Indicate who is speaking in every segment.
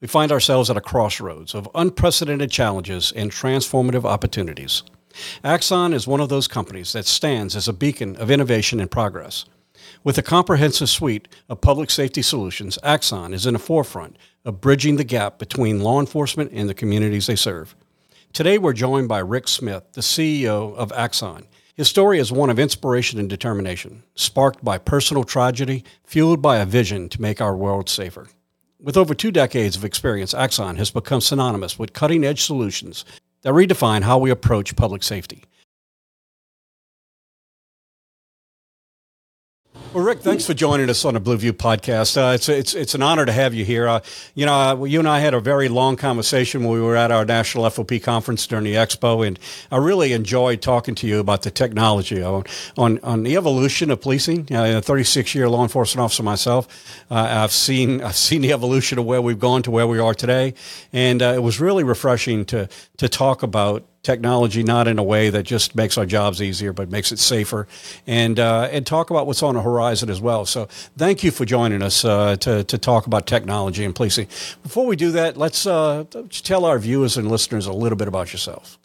Speaker 1: We find ourselves at a crossroads of unprecedented challenges and transformative opportunities. Axon is one of those companies that stands as a beacon of innovation and progress. With a comprehensive suite of public safety solutions, Axon is in the forefront of bridging the gap between law enforcement and the communities they serve. Today, we're joined by Rick Smith, the CEO of Axon. His story is one of inspiration and determination, sparked by personal tragedy, fueled by a vision to make our world safer. With over two decades of experience, Axon has become synonymous with cutting edge solutions that redefine how we approach public safety. Well, Rick, thanks for joining us on the Blue View podcast. Uh, it's, it's, it's an honor to have you here. Uh, you know, uh, you and I had a very long conversation when we were at our national FOP conference during the expo, and I really enjoyed talking to you about the technology on, on, on the evolution of policing. Uh, a 36 year law enforcement officer myself, uh, I've seen I've seen the evolution of where we've gone to where we are today, and uh, it was really refreshing to to talk about technology not in a way that just makes our jobs easier, but makes it safer, and uh, and talk about what's on the horizon as well. So thank you for joining us uh, to to talk about technology and policing. Before we do that, let's uh, tell our viewers and listeners a little bit about yourself.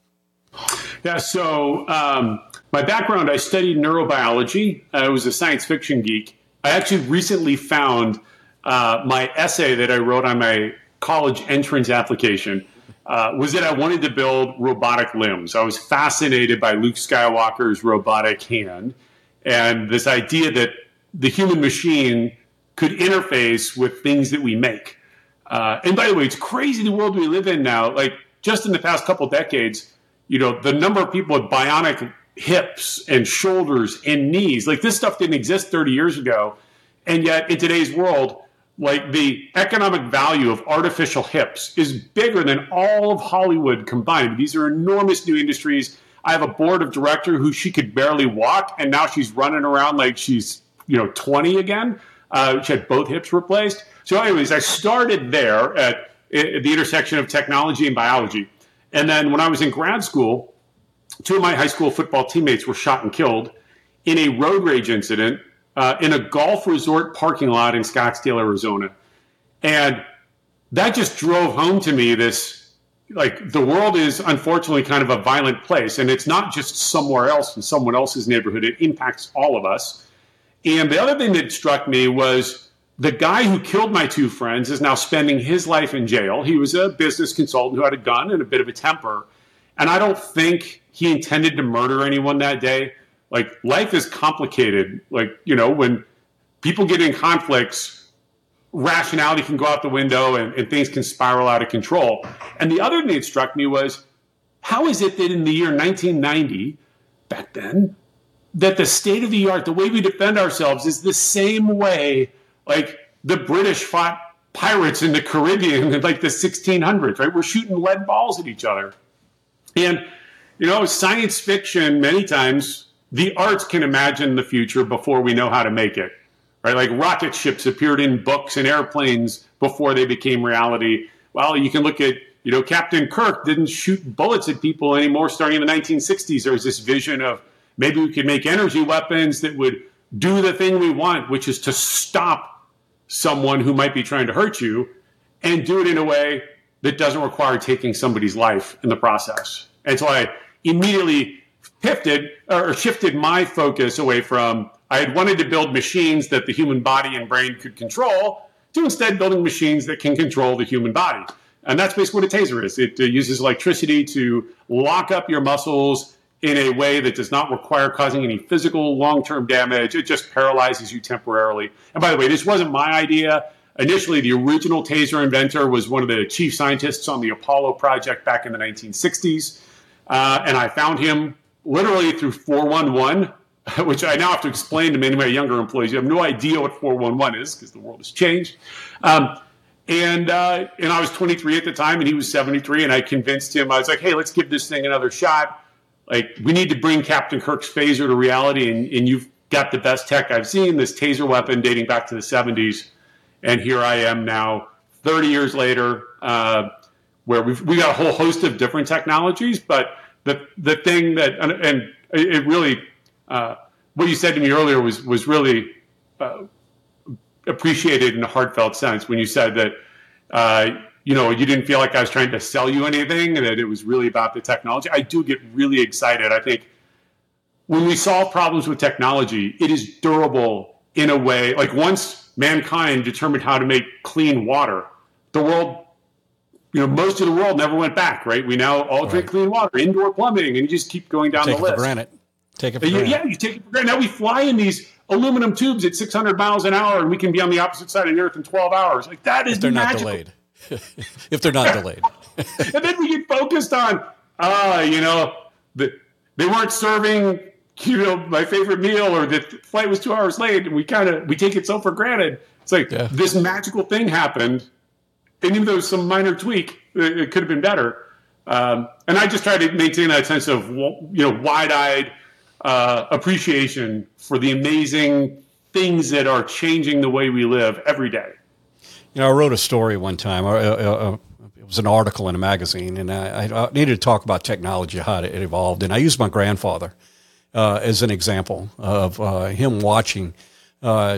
Speaker 2: Yeah. So um, my background, I studied neurobiology. I was a science fiction geek. I actually recently found uh, my essay that I wrote on my college entrance application uh, was that I wanted to build robotic limbs. I was fascinated by Luke Skywalker's robotic hand and this idea that the human machine could interface with things that we make. Uh, and by the way, it's crazy the world we live in now. Like just in the past couple decades, you know, the number of people with bionic hips and shoulders and knees, like this stuff didn't exist 30 years ago. And yet in today's world, like the economic value of artificial hips is bigger than all of Hollywood combined. These are enormous new industries. I have a board of director who she could barely walk, and now she's running around like she's you know 20 again. Uh, she had both hips replaced. So, anyways, I started there at, at the intersection of technology and biology, and then when I was in grad school, two of my high school football teammates were shot and killed in a road rage incident uh, in a golf resort parking lot in Scottsdale, Arizona. And that just drove home to me this like the world is unfortunately kind of a violent place and it's not just somewhere else in someone else's neighborhood. It impacts all of us. And the other thing that struck me was the guy who killed my two friends is now spending his life in jail. He was a business consultant who had a gun and a bit of a temper. And i don't think he intended to murder anyone that day like life is complicated. Like, you know, when people get in conflicts, rationality can go out the window and, and things can spiral out of control. And the other thing that struck me was how is it that in the year 1990, back then, that the state of the art, the way we defend ourselves, is the same way like the British fought pirates in the Caribbean in like the 1600s, right? We're shooting lead balls at each other. And, you know, science fiction many times the arts can imagine the future before we know how to make it. Right? Like rocket ships appeared in books and airplanes before they became reality. Well, you can look at, you know, Captain Kirk didn't shoot bullets at people anymore starting in the 1960s. There was this vision of maybe we could make energy weapons that would do the thing we want, which is to stop someone who might be trying to hurt you and do it in a way that doesn't require taking somebody's life in the process. And so I immediately pivoted or shifted my focus away from I had wanted to build machines that the human body and brain could control to instead building machines that can control the human body. And that's basically what a taser is. It uh, uses electricity to lock up your muscles in a way that does not require causing any physical long term damage. It just paralyzes you temporarily. And by the way, this wasn't my idea. Initially, the original taser inventor was one of the chief scientists on the Apollo project back in the 1960s. Uh, and I found him literally through 411, which I now have to explain to many of my younger employees. You have no idea what 411 is because the world has changed. Um, and uh, and I was 23 at the time, and he was 73. And I convinced him. I was like, "Hey, let's give this thing another shot. Like, we need to bring Captain Kirk's phaser to reality, and, and you've got the best tech I've seen. This taser weapon dating back to the 70s, and here I am now, 30 years later, uh, where we've we got a whole host of different technologies, but the the thing that and, and it really uh, what you said to me earlier was was really uh, appreciated in a heartfelt sense when you said that uh, you know, you didn't feel like I was trying to sell you anything, that it was really about the technology. I do get really excited. I think when we solve problems with technology, it is durable in a way. Like once mankind determined how to make clean water, the world, you know, most of the world never went back. Right? We now all drink right. clean water, indoor plumbing, and you just keep going down
Speaker 1: take
Speaker 2: the list.
Speaker 1: For granted. Take it for granted.
Speaker 2: Yeah, you take it for granted. Now we fly in these aluminum tubes at 600 miles an hour, and we can be on the opposite side of the earth in 12 hours. Like that is
Speaker 1: if they're
Speaker 2: magical.
Speaker 1: not delayed. if they're not delayed.
Speaker 2: and then we get focused on, ah, uh, you know, the, they weren't serving, you know, my favorite meal, or the flight was two hours late, and we kind of we take it so for granted. It's like yeah. this magical thing happened, and even though it was some minor tweak, it, it could have been better. Um, and I just try to maintain that sense of you know wide-eyed uh, appreciation for the amazing things that are changing the way we live every day.
Speaker 1: You know, I wrote a story one time. Uh, uh, uh, it was an article in a magazine, and I, I, needed to talk about technology, how it evolved. And I used my grandfather uh, as an example of uh, him watching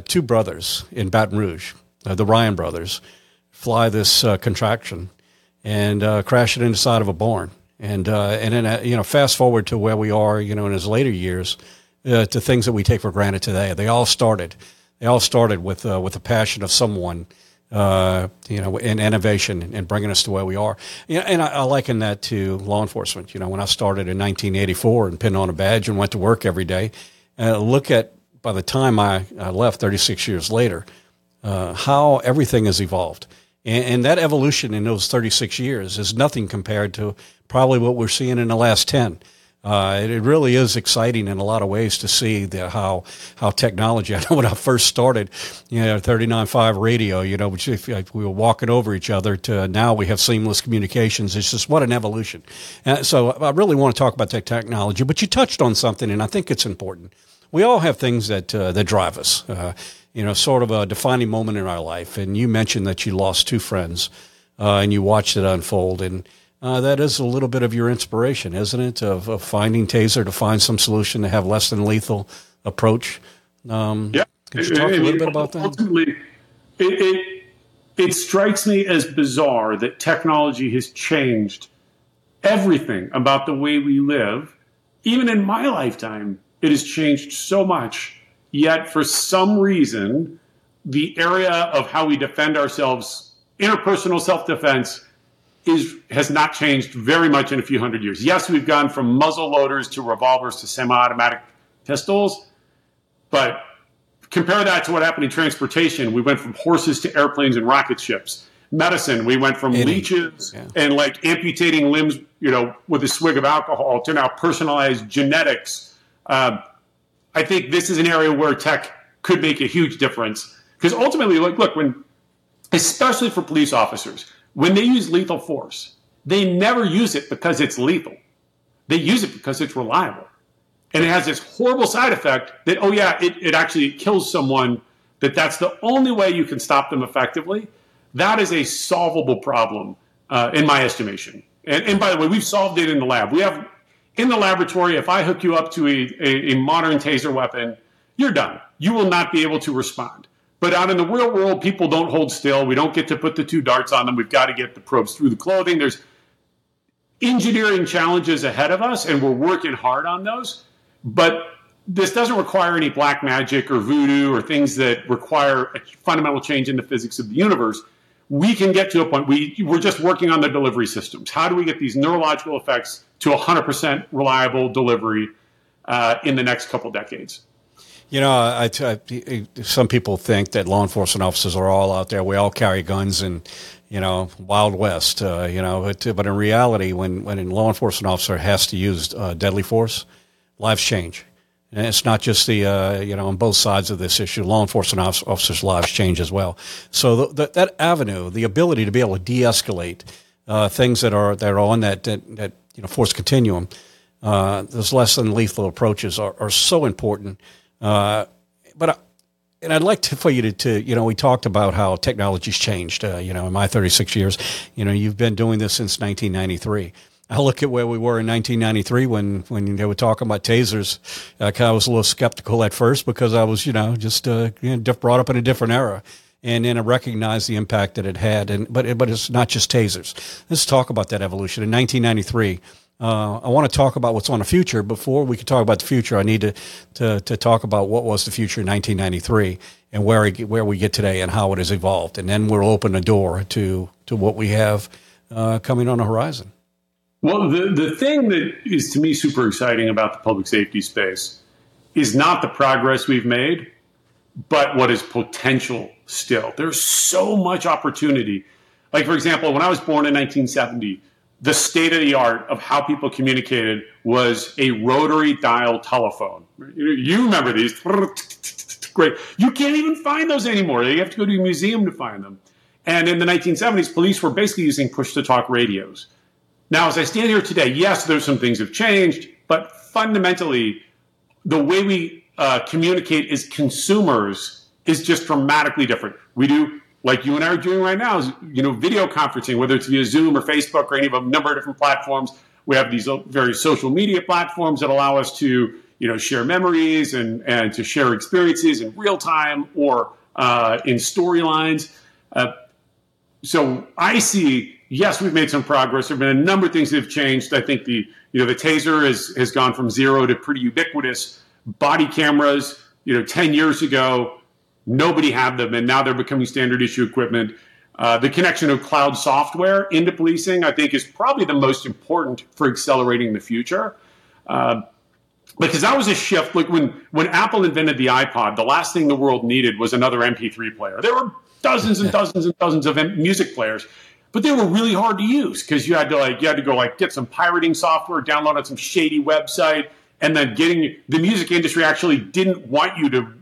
Speaker 1: two brothers in Baton Rouge, the Ryan brothers, fly this contraction and crash it inside of a barn. And and then you know, fast forward to where we are, you know, in his later years, to things that we take for granted today. They all started. They all started with with the passion of someone uh, you know, in innovation and bringing us to where we are. You know, and I, I, liken that to law enforcement. You know, when I started in 1984 and pinned on a badge and went to work every day, uh, look at by the time I, I left 36 years later, uh, how everything has evolved. And, and, that evolution in those 36 years is nothing compared to probably what we're seeing in the last 10. Uh, it, really is exciting in a lot of ways to see the, how how technology. I know when I first started, you know, 39.5 radio, you know, which if, if we were walking over each other to now we have seamless communications. It's just what an evolution. And so I really want to talk about that technology. But you touched on something, and I think it's important. We all have things that uh, that drive us. Uh, you know, sort of a defining moment in our life. And you mentioned that you lost two friends, uh, and you watched it unfold, and uh, that is a little bit of your inspiration, isn't it? Of, of, finding Taser to find some solution to have less than lethal approach. Um,
Speaker 2: yeah.
Speaker 1: Could you talk a little bit about that?
Speaker 2: Ultimately, it, it, it strikes me as bizarre that technology has changed everything about the way we live. Even in my lifetime, it has changed so much. Yet, for some reason, the area of how we defend ourselves, interpersonal self defense, is has not changed very much in a few hundred years. Yes, we've gone from muzzle loaders to revolvers to semi-automatic pistols, but compare that to what happened in transportation. We went from horses to airplanes and rocket ships. Medicine, we went from leeches yeah. and like amputating limbs, you know, with a swig of alcohol to now personalized genetics. Uh, I think this is an area where tech could make a huge difference because ultimately, like, look, when especially for police officers when they use lethal force, they never use it because it's lethal. They use it because it's reliable. And it has this horrible side effect that, oh, yeah, it, it actually kills someone, that that's the only way you can stop them effectively. That is a solvable problem, uh, in my estimation. And, and by the way, we've solved it in the lab. We have, in the laboratory, if I hook you up to a, a, a modern taser weapon, you're done. You will not be able to respond. But out in the real world, people don't hold still. We don't get to put the two darts on them. We've got to get the probes through the clothing. There's engineering challenges ahead of us, and we're working hard on those. But this doesn't require any black magic or voodoo or things that require a fundamental change in the physics of the universe. We can get to a point, we, we're just working on the delivery systems. How do we get these neurological effects to 100% reliable delivery uh, in the next couple decades?
Speaker 1: You know, I, I, some people think that law enforcement officers are all out there. We all carry guns and, you know, Wild West. Uh, you know, but, but in reality, when when a law enforcement officer has to use uh, deadly force, lives change. And it's not just the, uh, you know, on both sides of this issue, law enforcement officers' lives change as well. So the, the, that avenue, the ability to be able to de-escalate uh, things that are that are on that that, that you know force continuum, uh, those less than lethal approaches are, are so important. Uh, but I, and I'd like to, for you to, to, you know, we talked about how technology's changed. Uh, you know, in my 36 years, you know, you've been doing this since 1993. I look at where we were in 1993 when, when they were talking about tasers. I was a little skeptical at first because I was, you know, just uh, you know, brought up in a different era. and then I recognize the impact that it had. And but but it's not just tasers. Let's talk about that evolution. In 1993, uh, I want to talk about what's on the future. Before we can talk about the future, I need to, to, to talk about what was the future in 1993 and where, it, where we get today and how it has evolved. And then we'll open the door to, to what we have uh, coming on the horizon.
Speaker 2: Well, the, the thing that is to me super exciting about the public safety space is not the progress we've made, but what is potential still. There's so much opportunity. Like, for example, when I was born in 1970, the state of the art of how people communicated was a rotary dial telephone. You remember these. Great. You can't even find those anymore. You have to go to a museum to find them. And in the 1970s, police were basically using push to talk radios. Now, as I stand here today, yes, there's some things have changed, but fundamentally, the way we uh, communicate as consumers is just dramatically different. We do like you and I are doing right now, is you know video conferencing, whether it's via Zoom or Facebook or any of a number of different platforms. We have these various social media platforms that allow us to you know share memories and and to share experiences in real time or uh, in storylines. Uh, so I see, yes, we've made some progress. There have been a number of things that have changed. I think the you know the taser has has gone from zero to pretty ubiquitous. Body cameras, you know, ten years ago Nobody had them, and now they're becoming standard issue equipment. Uh, the connection of cloud software into policing, I think, is probably the most important for accelerating the future. Uh, because that was a shift. Like when when Apple invented the iPod, the last thing the world needed was another MP3 player. There were dozens and dozens and dozens of music players, but they were really hard to use because you had to like you had to go like get some pirating software, download on some shady website, and then getting the music industry actually didn't want you to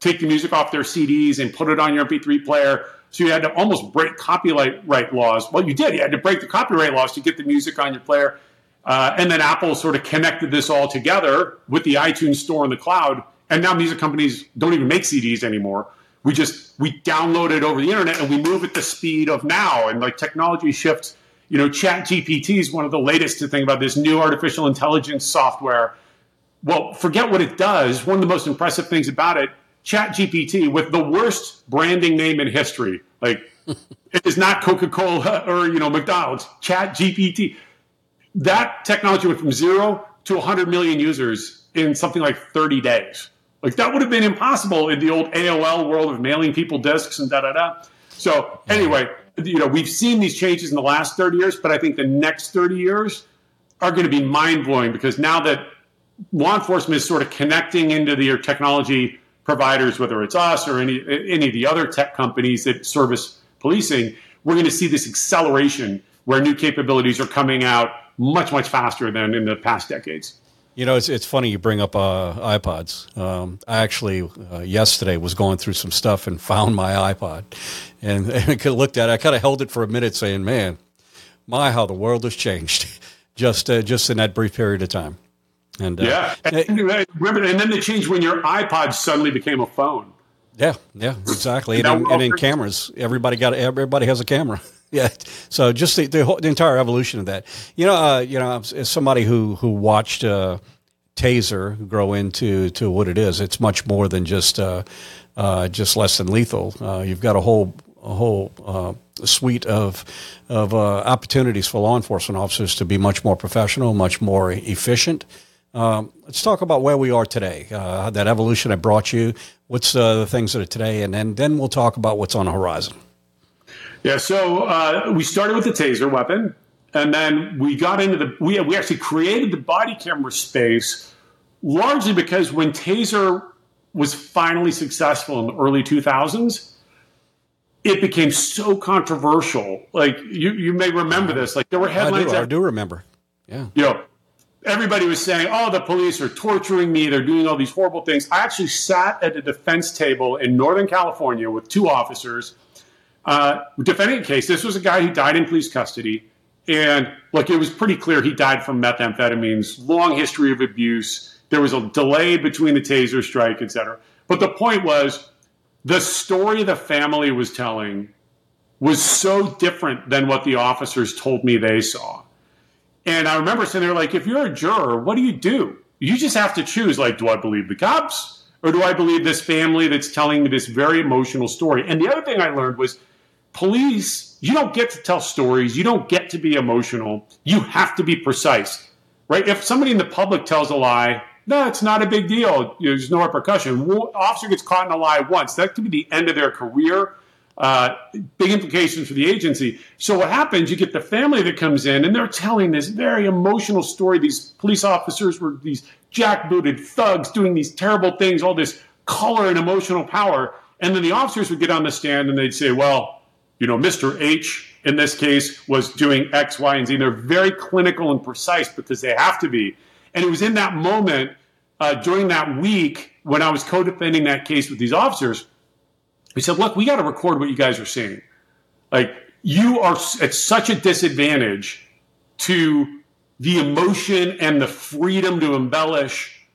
Speaker 2: take the music off their CDs and put it on your MP3 player. So you had to almost break copyright right laws. Well, you did. You had to break the copyright laws to get the music on your player. Uh, and then Apple sort of connected this all together with the iTunes store in the cloud. And now music companies don't even make CDs anymore. We just we download it over the internet and we move at the speed of now. And like technology shifts. You know, Chat GPT is one of the latest to think about this new artificial intelligence software. Well, forget what it does. One of the most impressive things about it Chat GPT with the worst branding name in history. Like it is not Coca-Cola or you know McDonald's. Chat GPT. That technology went from zero to 100 million users in something like 30 days. Like that would have been impossible in the old AOL world of mailing people discs and da da da. So anyway, you know, we've seen these changes in the last 30 years, but I think the next 30 years are going to be mind blowing because now that law enforcement is sort of connecting into their technology providers, whether it's us or any any of the other tech companies that service policing, we're going to see this acceleration where new capabilities are coming out much much faster than in the past decades.
Speaker 1: You know, it's it's funny you bring up uh, iPods. Um, I actually uh, yesterday was going through some stuff and found my iPod, and, and I looked at it. I kind of held it for a minute, saying, "Man, my how the world has changed." just uh, just in that brief period of time.
Speaker 2: And uh, yeah, and, remember, and then the change when your iPod suddenly became a phone.
Speaker 1: Yeah, yeah, exactly. and, and, and in cameras, everybody got everybody has a camera. Yeah, so just the, the, whole, the entire evolution of that. You know, uh, you know, as somebody who who watched uh, Taser grow into to what it is, it's much more than just uh, uh just less than lethal. Uh, you've got a whole a whole uh, suite of of opportunities for law enforcement officers to be much more professional, much more efficient. Um, let's talk about where we are today. That evolution I brought you. What's the things that are today, and then then we'll talk about what's on the horizon.
Speaker 2: Yeah. So uh, we started with the taser weapon, and then we got into the we we actually created the body camera space largely because when taser was finally successful in the early 2000s it became so controversial like you you may remember this like there were headlines
Speaker 1: I do, I do remember yeah
Speaker 2: you know everybody was saying, oh, the police are torturing me. They're doing all these horrible things. I actually sat at a defense table in Northern California with two officers uh, defending a case. This was a guy who died in police custody. And look, it was pretty clear he died from methamphetamines, long history of abuse. There was a delay between the taser strike, et cetera. But the point was the story the family was telling was so different than what the officers told me they saw. And I remember sitting there like, if you're a juror, what do you do? You just have to choose. Like, do I believe the cops Or do I believe this family that's telling me this very emotional story? And the other thing I learned was police, you don't get to tell stories, you don't get to be emotional, you have to be precise, right? If somebody in the public tells a lie, no, it's not a big deal. There's no repercussion. Officer gets caught in a lie once, that could be the end of their career. Uh, big implications for the agency. So what happens? You get the family that comes in, and they're telling this very emotional story. These police officers were these jackbooted thugs doing these terrible things, all this color and emotional power. And then the officers would get on the stand and they'd say, "Well, you know, Mr. H in this case was doing X, Y, and Z." They're very clinical and precise because they have to be. And it was in that moment uh, during that week when I was co-defending that case with these officers we said, look, we got to record what you guys are seeing. Like, you are at such a disadvantage to the emotion and the freedom to embellish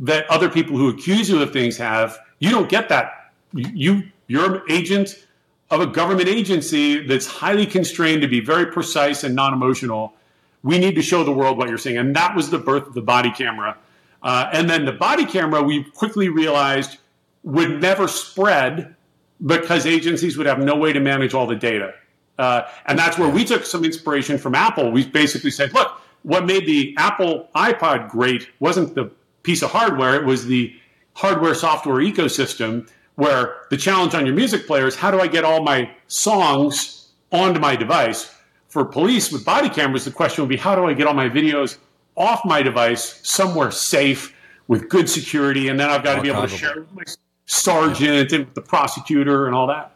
Speaker 2: that other people who accuse you of things have. You don't get that. You, you're agent of a government agency that's highly constrained to be very precise and non emotional. We need to show the world what you're seeing. And that was the birth of the body camera. Uh, and then the body camera, we quickly realized would never spread because agencies would have no way to manage all the data. Uh, and that's where we took some inspiration from Apple. We basically said, look, what made the Apple iPod great wasn't the piece of hardware, it was the hardware software ecosystem where the challenge on your music player is how do I get all my songs onto my device? For police with body cameras, the question would be how do I get all my videos off my device somewhere safe with good security? And then I've got to be able to share with my sergeant and the prosecutor and all that.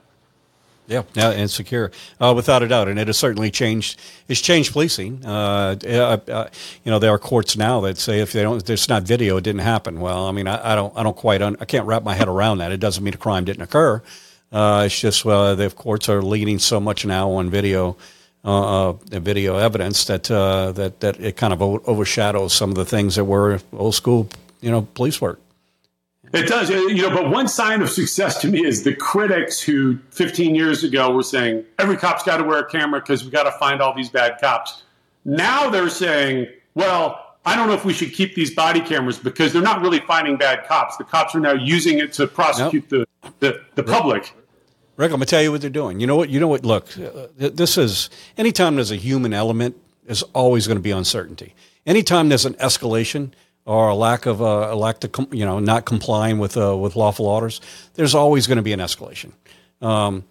Speaker 1: Yeah, yeah, and secure, uh, without a doubt, and it has certainly changed. It's changed policing. Uh, uh, uh, you know, there are courts now that say if they don't, there's not video, it didn't happen. Well, I mean, I, I don't, I don't quite, un, I can't wrap my head around that. It doesn't mean a crime didn't occur. Uh, it's just the courts are leaning so much now on video, uh, video evidence that that that it kind of overshadows some of the things that were old school, you know, police work.
Speaker 2: It does, you know. But one sign of success to me is the critics who 15 years ago were saying every cop's got to wear a camera because we got to find all these bad cops. Now they're saying, well, I don't know if we should keep these body cameras because they're not really finding bad cops. The cops are now using it to prosecute nope. the, the, the public.
Speaker 1: Rick, I'm gonna tell you what they're doing. You know what? You know what? Look, uh, this is anytime there's a human element, there's always going to be uncertainty. Anytime there's an escalation, or a lack of uh, a lack to you know not complying with uh, with lawful orders, there's always going to be an escalation. Um,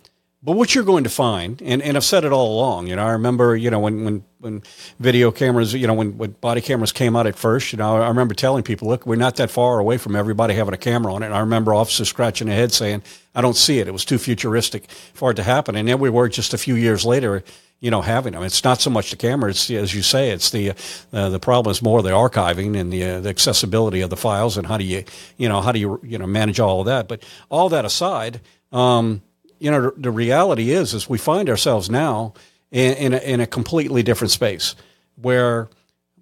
Speaker 1: but what you're going to find, and, and I've said it all along, you know, I remember, you know, when, when, when video cameras, you know, when, when body cameras came out at first, you know, I remember telling people, look, we're not that far away from everybody having a camera on it. And I remember officers scratching their head saying, I don't see it. It was too futuristic for it to happen. And then we were just a few years later, you know, having them. It's not so much the camera. It's as you say. It's the uh, the problem is more the archiving and the, uh, the accessibility of the files and how do you you know how do you you know manage all of that. But all that aside, um, you know, the reality is is we find ourselves now in in a, in a completely different space where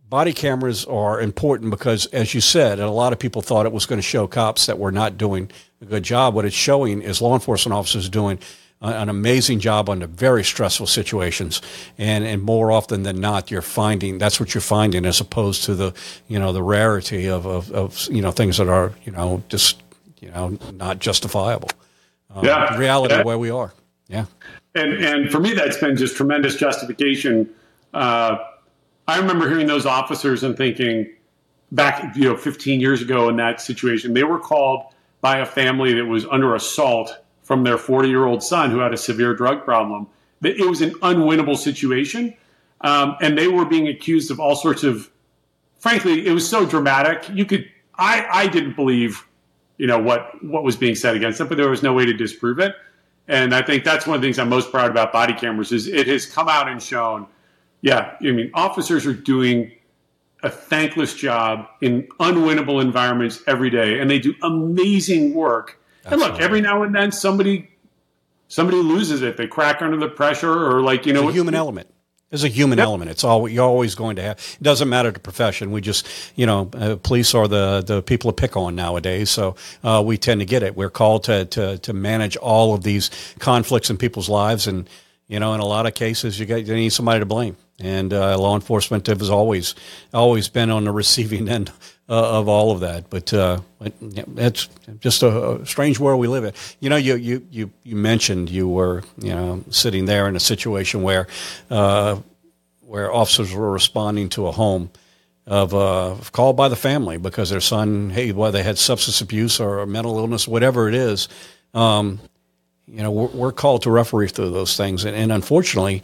Speaker 1: body cameras are important because, as you said, and a lot of people thought it was going to show cops that were not doing a good job. What it's showing is law enforcement officers doing an amazing job under very stressful situations, and and more often than not, you're finding that's what you're finding as opposed to the you know the rarity of of, of you know things that are you know just you know not justifiable.
Speaker 2: Um, yeah,
Speaker 1: reality yeah. where we are. Yeah,
Speaker 2: and and for me, that's been just tremendous justification. Uh, I remember hearing those officers and thinking back, you know, 15 years ago in that situation, they were called by a family that was under assault from their 40 year old son who had a severe drug problem. It was an unwinnable situation. Um, and they were being accused of all sorts of, frankly, it was so dramatic. You could, I, I didn't believe, you know, what, what was being said against them, but there was no way to disprove it. And I think that's one of the things I'm most proud about body cameras is it has come out and shown, yeah, I mean, officers are doing a thankless job in unwinnable environments every day, and they do amazing work Absolutely. And look, every now and then somebody somebody loses it. They crack under the pressure, or like you know,
Speaker 1: a human element. There's a human yep. element. It's all you're always going to have. It doesn't matter the profession. We just, you know, uh, police are the the people to pick on nowadays. So uh, we tend to get it. We're called to to to manage all of these conflicts in people's lives, and you know, in a lot of cases, you got you need somebody to blame, and uh, law enforcement has always always been on the receiving end uh, of all of that. But uh, it's just a, a, strange world we live in. You know, you, you you you mentioned you were you know sitting there in a situation where uh, where officers were responding to a home of uh, called by the family because their son, hey, whether they had substance abuse or mental illness, whatever it is. Um, you know, we're, we're, called to referee through those things, and, and unfortunately,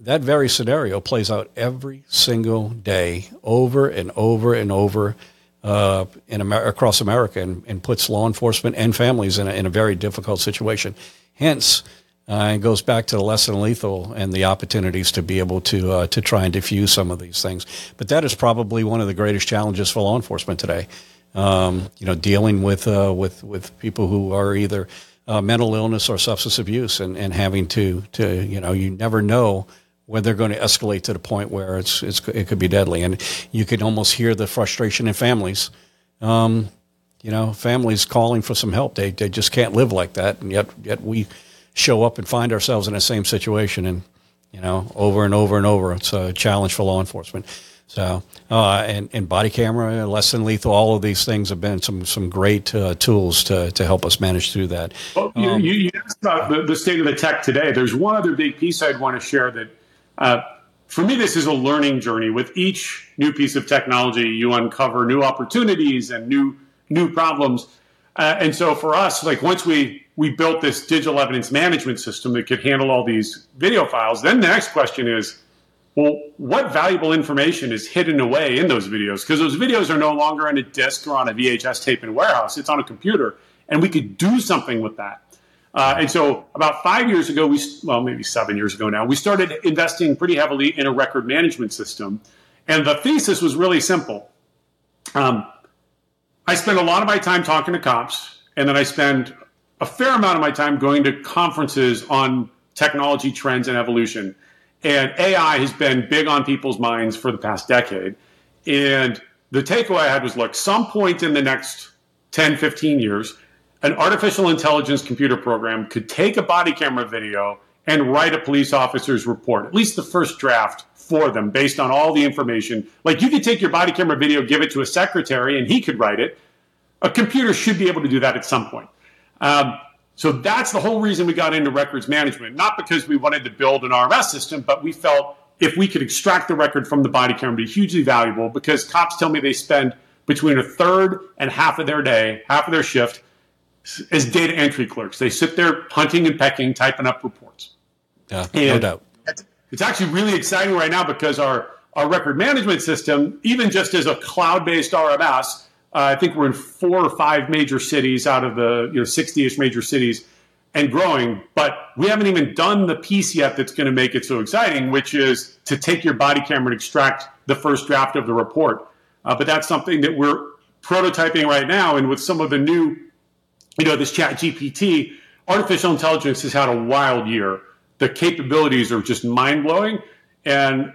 Speaker 1: that very scenario plays out every single day, over and over and over, uh, in Amer- across America, and, and, puts law enforcement and families in a, in a very difficult situation. Hence, uh, it goes back to the less than lethal and the opportunities to be able to uh, to try and diffuse some of these things. But that is probably one of the greatest challenges for law enforcement today. Um, you know, dealing with uh, with with people who are either uh, mental illness or substance abuse, and, and having to to you know you never know when they're going to escalate to the point where it's, it's it could be deadly, and you can almost hear the frustration in families. Um, you know, families calling for some help. They they just can't live like that, and yet yet we show up and find ourselves in the same situation, and you know, over and over and over. It's a challenge for law enforcement. So, uh, and, and body camera, less than lethal, all of these things have been some some great uh, tools to, to help us manage through that.
Speaker 2: Well, um, you, you, asked about the, the, state of the tech today. There's one other big piece I'd want to share that, uh, for me, this is a learning journey. With each new piece of technology, you uncover new opportunities and new new problems. Uh, and so for us, like once we we built this digital evidence management system that could handle all these video files, then the next question is well, what valuable information is hidden away in those videos? Because those videos are no longer on a disk or on a VHS tape in a warehouse, it's on a computer, and we could do something with that. Uh, and so, about five years ago, we well, maybe seven years ago now, we started investing pretty heavily in a record management system. And the thesis was really simple. Um, I spend a lot of my time talking to cops, and then I spend a fair amount of my time going to conferences on technology trends and evolution. And AI has been big on people's minds for the past decade. And the takeaway I had was look, some point in the next 10, 15 years, an artificial intelligence computer program could take a body camera video and write a police officer's report, at least the first draft for them based on all the information. Like you could take your body camera video, give it to a secretary, and he could write it. A computer should be able to do that at some point. Um, so that's the whole reason we got into records management, not because we wanted to build an RMS system, but we felt if we could extract the record from the body camera, it'd be hugely valuable because cops tell me they spend between a third and half of their day, half of their shift as data entry clerks. They sit there hunting and pecking, typing up reports.
Speaker 1: Yeah, and no doubt.
Speaker 2: It's actually really exciting right now because our, our record management system, even just as a cloud-based RMS, uh, I think we're in four or five major cities out of the you know 60ish major cities and growing. But we haven't even done the piece yet that's going to make it so exciting, which is to take your body camera and extract the first draft of the report. Uh, but that's something that we're prototyping right now. And with some of the new, you know, this Chat GPT, artificial intelligence has had a wild year. The capabilities are just mind blowing, and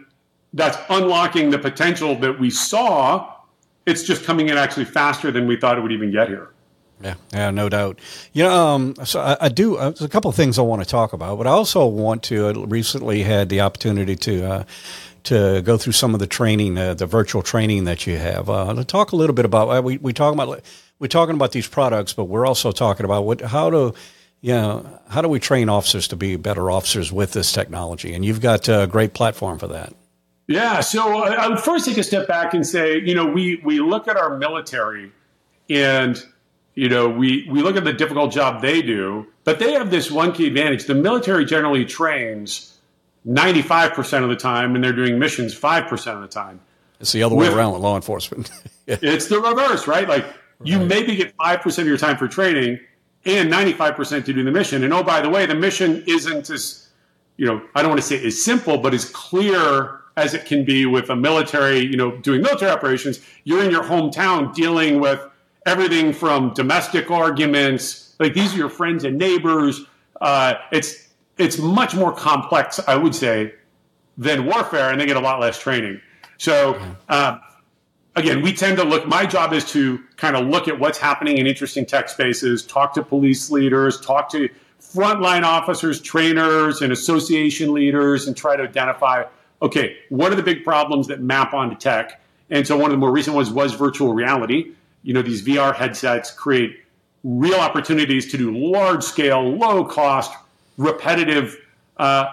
Speaker 2: that's unlocking the potential that we saw it's just coming in actually faster than we thought it would even get here.
Speaker 1: Yeah, yeah, no doubt. You know, um, so I, I do. Uh, there's a couple of things I want to talk about, but I also want to. I recently had the opportunity to uh, to go through some of the training, uh, the virtual training that you have. Uh, to talk a little bit about uh, we we talk about we're talking about these products, but we're also talking about what how to you know how do we train officers to be better officers with this technology, and you've got a great platform for that.
Speaker 2: Yeah, so I would first take a step back and say, you know, we we look at our military, and you know, we we look at the difficult job they do, but they have this one key advantage: the military generally trains ninety five percent of the time, and they're doing missions five percent of the time.
Speaker 1: It's the other way around with law enforcement.
Speaker 2: it's the reverse, right? Like right. you maybe get five percent of your time for training, and ninety five percent to do the mission. And oh, by the way, the mission isn't as you know, I don't want to say as simple, but as clear as it can be with a military, you know, doing military operations. You're in your hometown dealing with everything from domestic arguments, like these are your friends and neighbors. Uh, it's it's much more complex, I would say, than warfare, and they get a lot less training. So. Uh, again, we tend to look. My job is to kind of look at what's happening in interesting tech spaces, talk to police leaders, talk to frontline officers, trainers, and association leaders and try to identify okay, what are the big problems that map onto tech? And so one of the more recent ones was virtual reality. You know, these VR headsets create real opportunities to do large scale, low cost, repetitive. Uh,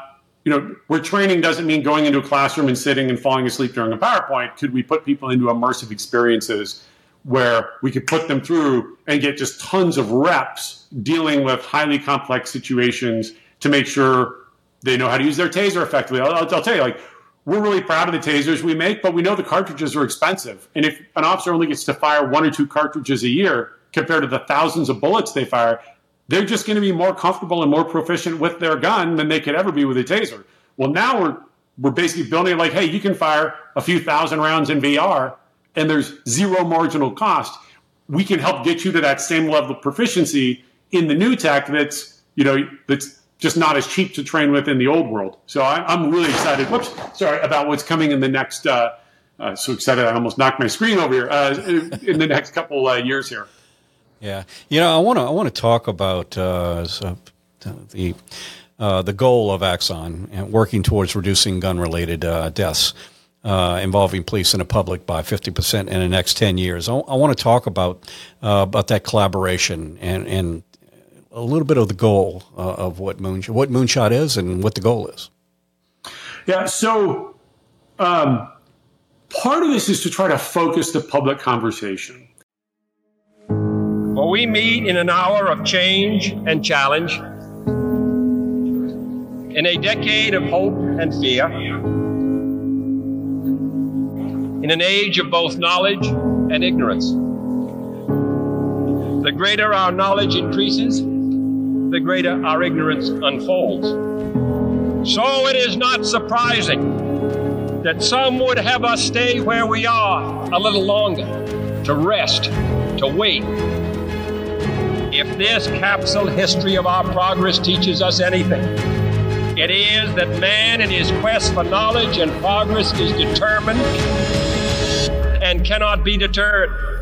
Speaker 2: you know, where training doesn't mean going into a classroom and sitting and falling asleep during a PowerPoint. Could we put people into immersive experiences where we could put them through and get just tons of reps dealing with highly complex situations to make sure they know how to use their taser effectively. I'll, I'll, tell you, like, we're really proud of the tasers we make, but we know the cartridges are expensive. And if an officer only gets to fire one or two cartridges a year compared to the thousands of bullets they fire, they're just going to be more comfortable and more proficient with their gun than they could ever be with a taser. Well, now we're we're basically building like, hey, you can fire a few thousand rounds in VR and there's zero marginal cost, we can help get you to that same level of proficiency in the new tech that's, you know, that's just not as cheap to train with in the old world. So I, am really excited. Whoops, sorry about what's coming in the next. Uh, uh, so excited! I almost knocked my screen over here. Uh, in the next couple uh, years here.
Speaker 1: Yeah, you know, I want to I want to talk about uh, the uh, the goal of Axon and working towards reducing gun related deaths uh, involving police and the public by 50% in the next 10 years. I, want to talk about uh, about that collaboration and, and a little bit of the goal uh, of what Moonshot, what Moonshot is and what the goal is.
Speaker 2: Yeah, so um, part of this is to try to focus the public conversation.
Speaker 3: We meet in an hour of change and challenge, in a decade of hope and fear in an age of both knowledge and ignorance. The greater our knowledge increases, the greater our ignorance unfolds. So it is not surprising that some would have us stay where we are a little longer, to rest, to wait. If this capsule history of our progress teaches us anything, it is that man in his quest for knowledge and progress is determined and cannot be deterred.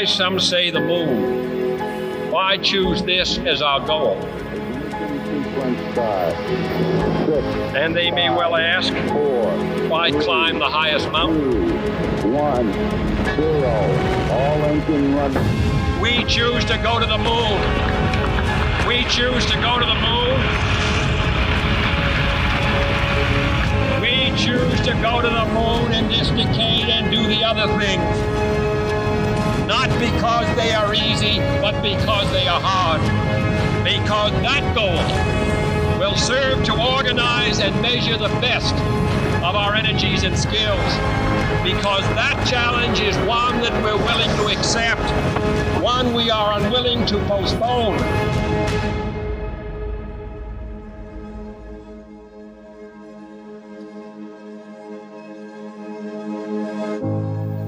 Speaker 3: Why some say the moon? Why choose this as our goal? And they may well ask, why climb the highest mountain? We choose to go to the moon. We choose to go to the moon. We choose to go to the moon in this decade and do the other things not because they are easy, but because they are hard. Because that goal will serve to organize and measure the best of our energies and skills. Because that challenge is one that we're willing to accept, one we are unwilling to postpone.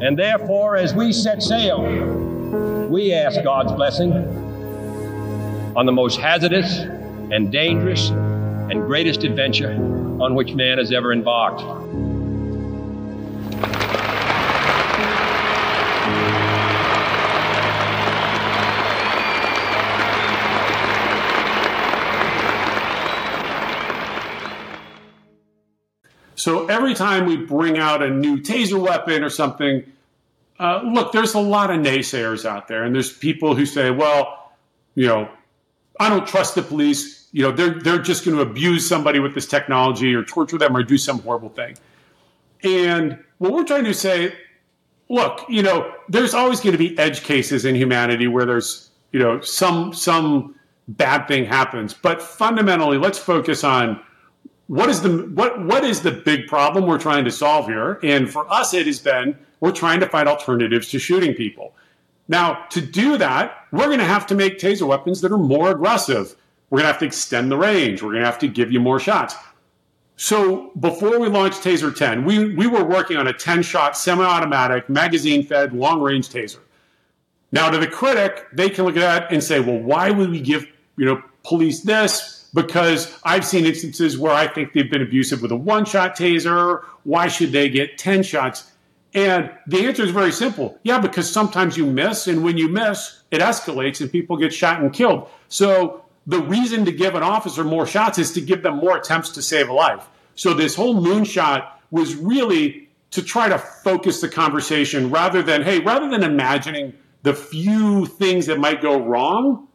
Speaker 3: And therefore, as we set sail, we ask God's blessing on the most hazardous and dangerous and greatest adventure on which man has ever embarked.
Speaker 2: So every time we bring out a new taser weapon or something, uh, look, there's a lot of naysayers out there, and there's people who say, well, you know, I don't trust the police. You know, they're they're just going to abuse somebody with this technology or torture them or do some horrible thing. And what we're trying to say, look, you know, there's always going to be edge cases in humanity where there's, you know, some some bad thing happens. But fundamentally, let's focus on what is the what what is the big problem we're trying to solve here? And for us, it has been we're trying to find alternatives to shooting people. Now, to do that, we're going to have to make taser weapons that are more aggressive, we're going to have to extend the range. We're going to have to give you more shots. So before we launched Taser 10, we, we were working on a 10 shot semi automatic, magazine fed, long range taser. Now, to the critic, they can look at that and say, well, why would we give you know police this? Because I've seen instances where I think they've been abusive with a one shot taser. Why should they get 10 shots? And the answer is very simple. Yeah, because sometimes you miss, and when you miss, it escalates and people get shot and killed. So the reason to give an officer more shots is to give them more attempts to save a life. So this whole moonshot was really to try to focus the conversation rather than, hey, rather than imagining the few things that might go wrong,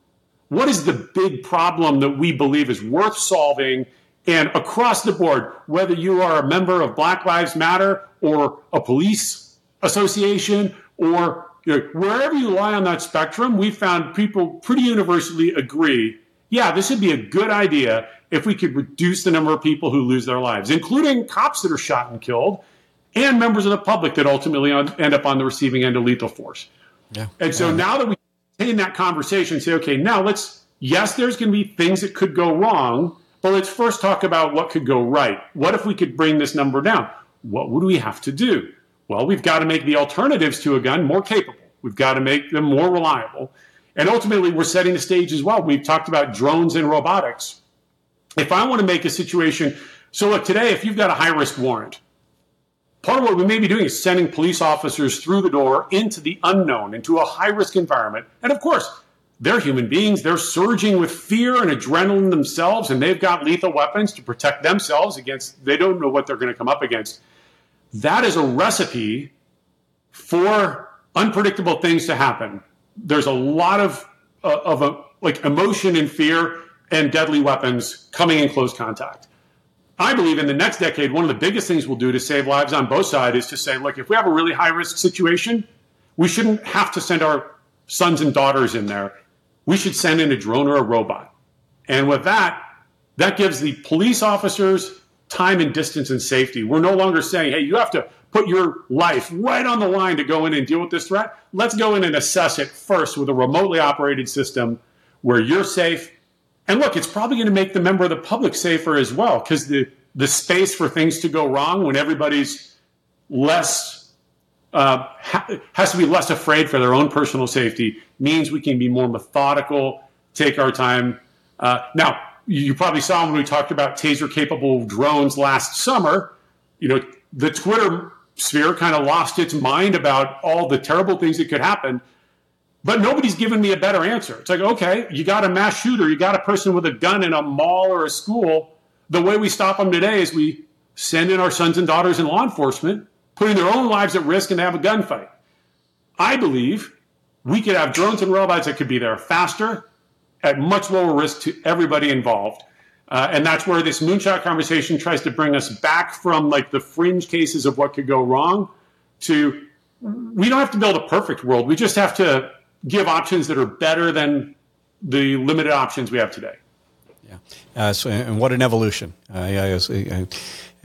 Speaker 2: what is the big problem that we believe is worth solving? And across the board, whether you are a member of Black Lives Matter or a police association or you know, wherever you lie on that spectrum, we found people pretty universally agree yeah, this would be a good idea if we could reduce the number of people who lose their lives, including cops that are shot and killed, and members of the public that ultimately end up on the receiving end of lethal force. Yeah. And so yeah. now that we in that conversation, say, okay, now let's, yes, there's going to be things that could go wrong, but let's first talk about what could go right. What if we could bring this number down? What would we have to do? Well, we've got to make the alternatives to a gun more capable. We've got to make them more reliable. And ultimately, we're setting the stage as well. We've talked about drones and robotics. If I want to make a situation, so look, today, if you've got a high risk warrant, part of what we may be doing is sending police officers through the door into the unknown, into a high risk environment. And of course, they're human beings. They're surging with fear and adrenaline themselves, and they've got lethal weapons to protect themselves against, they don't know what they're going to come up against. That is a recipe for unpredictable things to happen there's a lot of uh, of a, like emotion and fear and deadly weapons coming in close contact. I believe in the next decade, one of the biggest things we'll do to save lives on both sides is to say, look, if we have a really high risk situation, we shouldn't have to send our sons and daughters in there. We should send in a drone or a robot. And with that, that gives the police officers time and distance and safety. We're no longer saying, hey, you have to put your life right on the line to go in and deal with this threat. Let's go in and assess it first with a remotely operated system where you're safe. And look, it's probably going to make the member of the public safer as well because the, the space for things to go wrong when everybody's less uh, ha- has to be less afraid for their own personal safety means we can be more methodical, take our time. Uh, now, you probably saw when we talked about taser capable drones last summer. You know, the Twitter sphere kind of lost its mind about all the terrible things that could happen. But nobody's given me a better answer. It's like, okay, you got a mass shooter, you got a person with a gun in a mall or a school. The way we stop them today is we send in our sons and daughters in law enforcement, putting their own lives at risk and have a gunfight. I believe we could have drones and robots that could be there faster, at much lower risk to everybody involved. Uh, and that's where this moonshot conversation tries to bring us back from like the fringe cases of what could go wrong to we don't have to build a perfect world. We just have to give options that are better than the limited options we have today.
Speaker 1: Yeah. Uh, so, and what an evolution. Uh,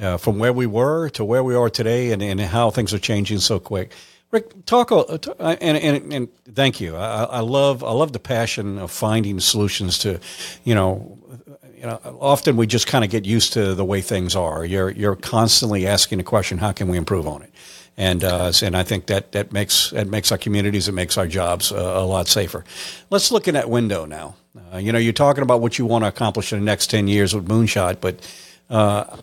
Speaker 1: uh, from where we were to where we are today and, and how things are changing so quick. Rick, talk uh, and, and, and thank you. I, I, love I love the passion of finding solutions to, you know, you know, often we just kind of get used to the way things are. You're you're constantly asking the question, how can we improve on it? And uh, and I think that that makes that makes our communities, it makes our jobs uh, a lot safer. Let's look in that window now. Uh, you know, you're talking about what you want to accomplish in the next ten years with Moonshot, but uh,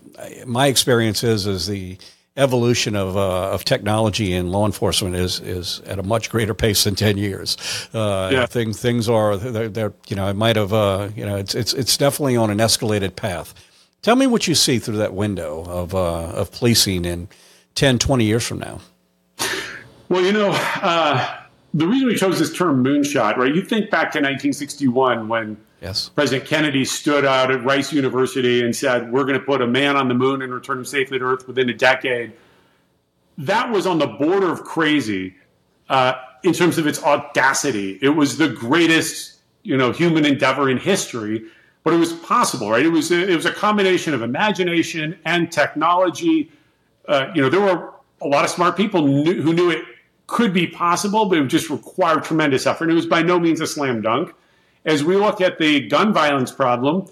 Speaker 1: my experience is is the evolution of uh, of technology in law enforcement is is at a much greater pace than ten years. Uh, yeah. Things things are they're, they're, you know it might have uh, you know it's it's it's definitely on an escalated path. Tell me what you see through that window of uh, of policing in 10, 20 years from now.
Speaker 2: Well, you know, uh, the reason we chose this term moonshot, right? You think back to 1961 when Yes. President Kennedy stood out at Rice University and said, We're going to put a man on the moon and return him safely to Earth within a decade. That was on the border of crazy uh, in terms of its audacity. It was the greatest you know, human endeavor in history, but it was possible, right? It was a, it was a combination of imagination and technology. Uh, you know, there were a lot of smart people knew, who knew it could be possible, but it would just require tremendous effort. And it was by no means a slam dunk. As we look at the gun violence problem,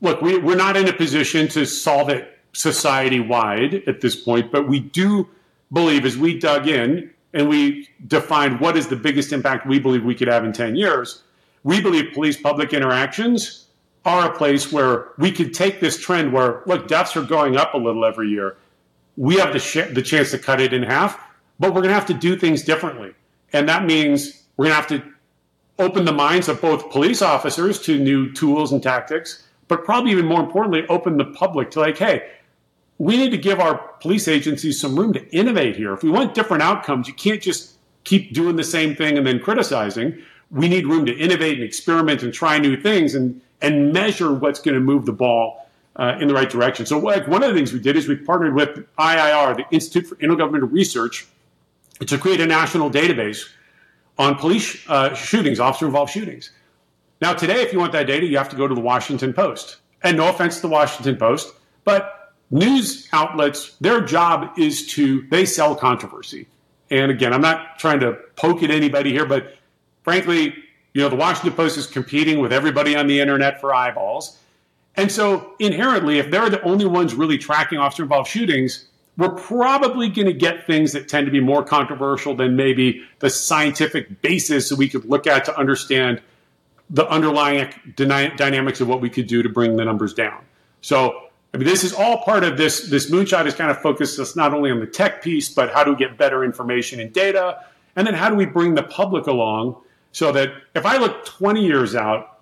Speaker 2: look, we, we're not in a position to solve it society wide at this point, but we do believe as we dug in and we defined what is the biggest impact we believe we could have in 10 years, we believe police public interactions are a place where we could take this trend where, look, deaths are going up a little every year. We have the, sh- the chance to cut it in half, but we're going to have to do things differently. And that means we're going to have to open the minds of both police officers to new tools and tactics, but probably even more importantly, open the public to like, hey, we need to give our police agencies some room to innovate here. If we want different outcomes, you can't just keep doing the same thing and then criticizing. We need room to innovate and experiment and try new things and, and measure what's going to move the ball uh, in the right direction. So, like, one of the things we did is we partnered with IIR, the Institute for Intergovernmental Research, to create a national database on police uh, shootings, officer involved shootings. Now, today, if you want that data, you have to go to the Washington Post. And no offense to the Washington Post, but news outlets, their job is to, they sell controversy. And again, I'm not trying to poke at anybody here, but frankly, you know, the Washington Post is competing with everybody on the internet for eyeballs. And so inherently, if they're the only ones really tracking officer involved shootings, we're probably going to get things that tend to be more controversial than maybe the scientific basis that we could look at to understand the underlying dynamics of what we could do to bring the numbers down. So, I mean, this is all part of this. This moonshot is kind of focused us not only on the tech piece, but how do we get better information and data, and then how do we bring the public along so that if I look 20 years out,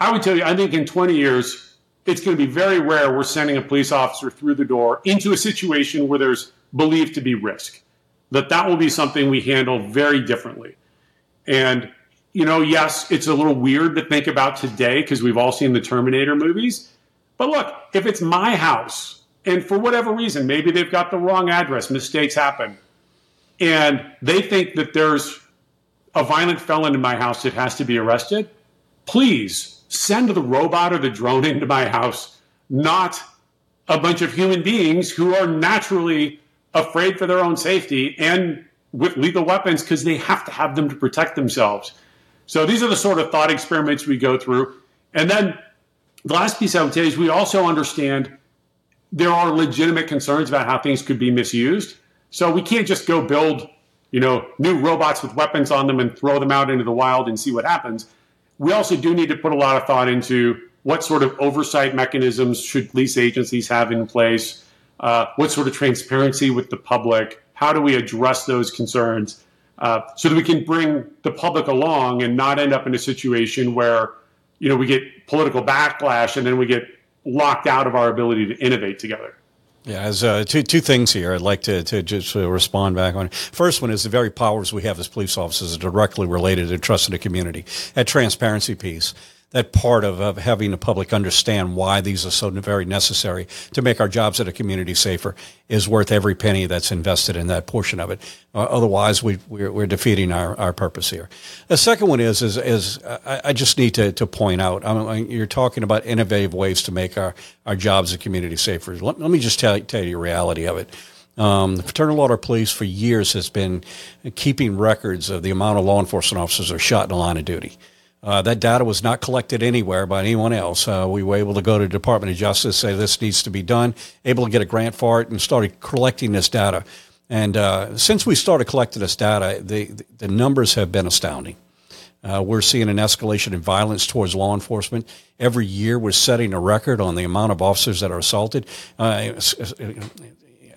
Speaker 2: I would tell you, I think in 20 years, it's going to be very rare we're sending a police officer through the door into a situation where there's believed to be risk. That that will be something we handle very differently. And you know, yes, it's a little weird to think about today because we've all seen the Terminator movies. But look, if it's my house and for whatever reason, maybe they've got the wrong address, mistakes happen, and they think that there's a violent felon in my house that has to be arrested, please send the robot or the drone into my house, not a bunch of human beings who are naturally afraid for their own safety and with lethal weapons because they have to have them to protect themselves. So these are the sort of thought experiments we go through. And then the last piece I would say is we also understand there are legitimate concerns about how things could be misused. So we can't just go build, you know, new robots with weapons on them and throw them out into the wild and see what happens we also do need to put a lot of thought into what sort of oversight mechanisms should police agencies have in place, uh, what sort of transparency with the public, how do we address those concerns uh, so that we can bring the public along and not end up in a situation where you know we get political backlash and then we get locked out of our ability to innovate together.
Speaker 1: Yeah, as uh, two two things here, I'd like to, to just uh, respond back on. First one is the very powers we have as police officers are directly related to trust in the community. That transparency piece that part of, of having the public understand why these are so very necessary to make our jobs in a community safer is worth every penny that's invested in that portion of it. Uh, otherwise, we, we're, we're, defeating our, our purpose here. The second one is, is, is I, I just need to, to point out, I mean, you're talking about innovative ways to make our, our jobs in community safer. Let, let me just tell, tell you the reality of it. Um, the Fraternal Order Police for years has been keeping records of the amount of law enforcement officers are shot in the line of duty. Uh, that data was not collected anywhere by anyone else. Uh, we were able to go to the Department of Justice, say this needs to be done, able to get a grant for it, and started collecting this data. And uh, since we started collecting this data, the, the numbers have been astounding. Uh, we're seeing an escalation in violence towards law enforcement. Every year, we're setting a record on the amount of officers that are assaulted. Uh,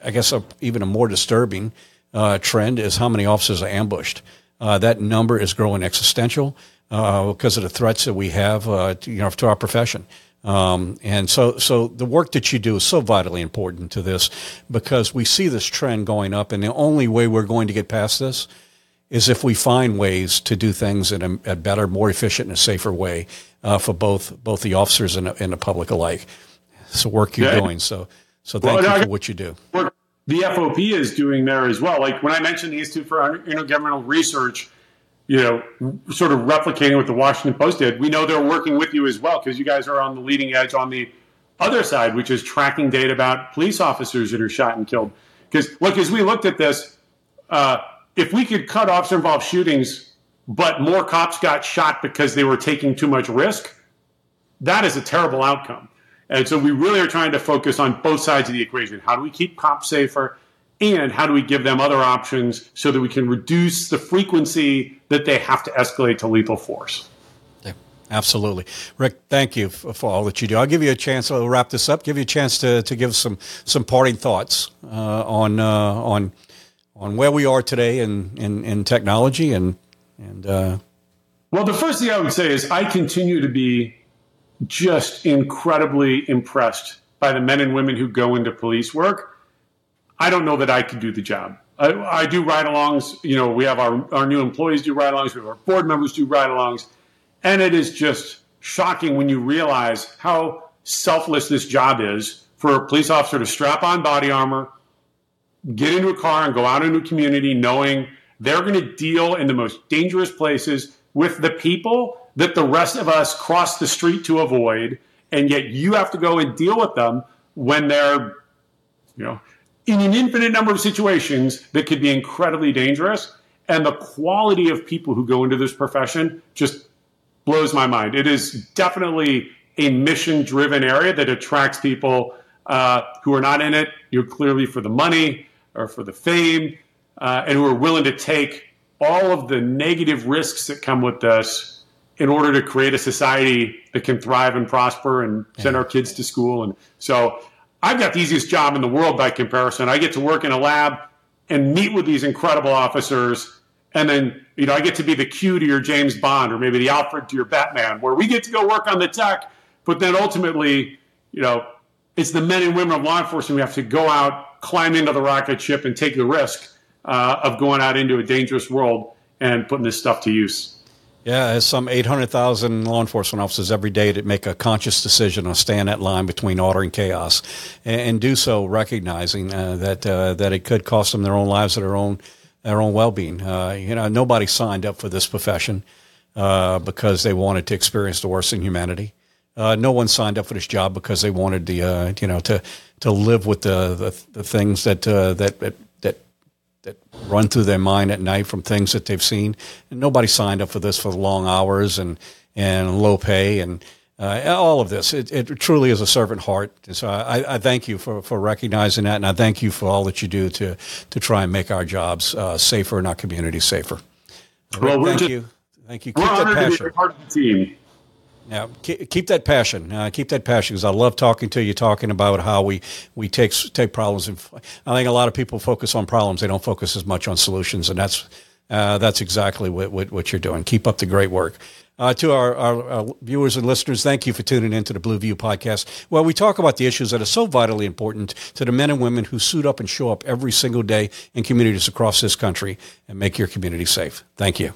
Speaker 1: I guess a, even a more disturbing uh, trend is how many officers are ambushed. that number is growing existential because of the threats that we have, uh, to, you know, to our profession. Um, and so, so the work that you do is so vitally important to this because we see this trend going up, and the only way we're going to get past this is if we find ways to do things in a, a better, more efficient, and a safer way uh, for both both the officers and, and, the public alike. It's the work you're yeah. doing. So, so thank well, you for what you do.
Speaker 2: The FOP is doing there as well. Like when I mentioned the Institute for Intergovernmental Research you know, sort of replicating what the Washington Post did. We know they're working with you as well because you guys are on the leading edge on the other side, which is tracking data about police officers that are shot and killed. Because look, as we looked at this, uh, if we could cut officer involved shootings but more cops got shot because they were taking too much risk, that is a terrible outcome. And so we really are trying to focus on both sides of the equation. How do we keep cops safer? And how do we give them other options so that we can reduce the frequency that they have to escalate to lethal force?
Speaker 1: Yeah, absolutely. Rick, thank you for, all that you do. I'll give you a chance, I'll wrap this up, give you a chance to, to give some, some parting thoughts uh, on, uh, on, on where we are today in, in, in technology and, and uh,
Speaker 2: well, the first thing I would say is I continue to be just incredibly impressed by the men and women who go into police work. I don't know that I could do the job. I, I do ride alongs. You know, we have our, our new employees do ride alongs, we have our board members do ride alongs. And it is just shocking when you realize how selfless this job is for a police officer to strap on body armor, get into a car, and go out into a community knowing they're going to deal in the most dangerous places with the people that the rest of us cross the street to avoid, and yet you have to go and deal with them when they're, you know, in an infinite number of situations that could be incredibly dangerous. And the quality of people who go into this profession just blows my mind. It is definitely a mission driven area that attracts people uh, who are not in it, you know, clearly for the money or for the fame, uh, and who are willing to take all of the negative risks that come with this in order to create a society that can thrive and prosper and send yeah. our kids to school. And so I've got the easiest job in the world by comparison. I get to work in a lab and meet with these incredible officers. And then, you know, I get to be the Q to your James Bond or maybe the Alfred to your Batman, where we get to go work on the tech. But then ultimately, you know, it's the men and women of law enforcement who have to go out, climb into the rocket ship, and take the risk uh, of going out into a dangerous world and putting this stuff to use.
Speaker 1: Yeah, there's some 800,000 law enforcement officers every day that make a conscious decision to stand that line between order and chaos, and, and do so recognizing uh, that uh, that it could cost them their own lives or their own their own well-being. Uh, you know, nobody signed up for this profession uh, because they wanted to experience the worst in humanity. Uh, no one signed up for this job because they wanted the uh, you know to to live with the the, the things that that, that that run through their mind at night from things that they've seen. And nobody signed up for this for the long hours and, and low pay and uh, all of this. It, it, truly is a servant heart. So I, I, thank you for, for recognizing that, and I thank you for all that you do to, to try and make our jobs uh, safer and our community safer.
Speaker 2: Well,
Speaker 1: thank
Speaker 2: just,
Speaker 1: you. Thank you.
Speaker 2: Keep we're that passion. part of the team.
Speaker 1: Yeah, keep that passion. Uh, keep that passion because I love talking to you, talking about how we, we take take problems. And I think a lot of people focus on problems; they don't focus as much on solutions, and that's uh, that's exactly what, what, what you're doing. Keep up the great work. Uh, to our, our, our, viewers and listeners, thank you for tuning in to the Blue View podcast, where we talk about the issues that are so vitally important to the men and women who suit up and show up every single day in communities across this country and make your community safe. Thank you.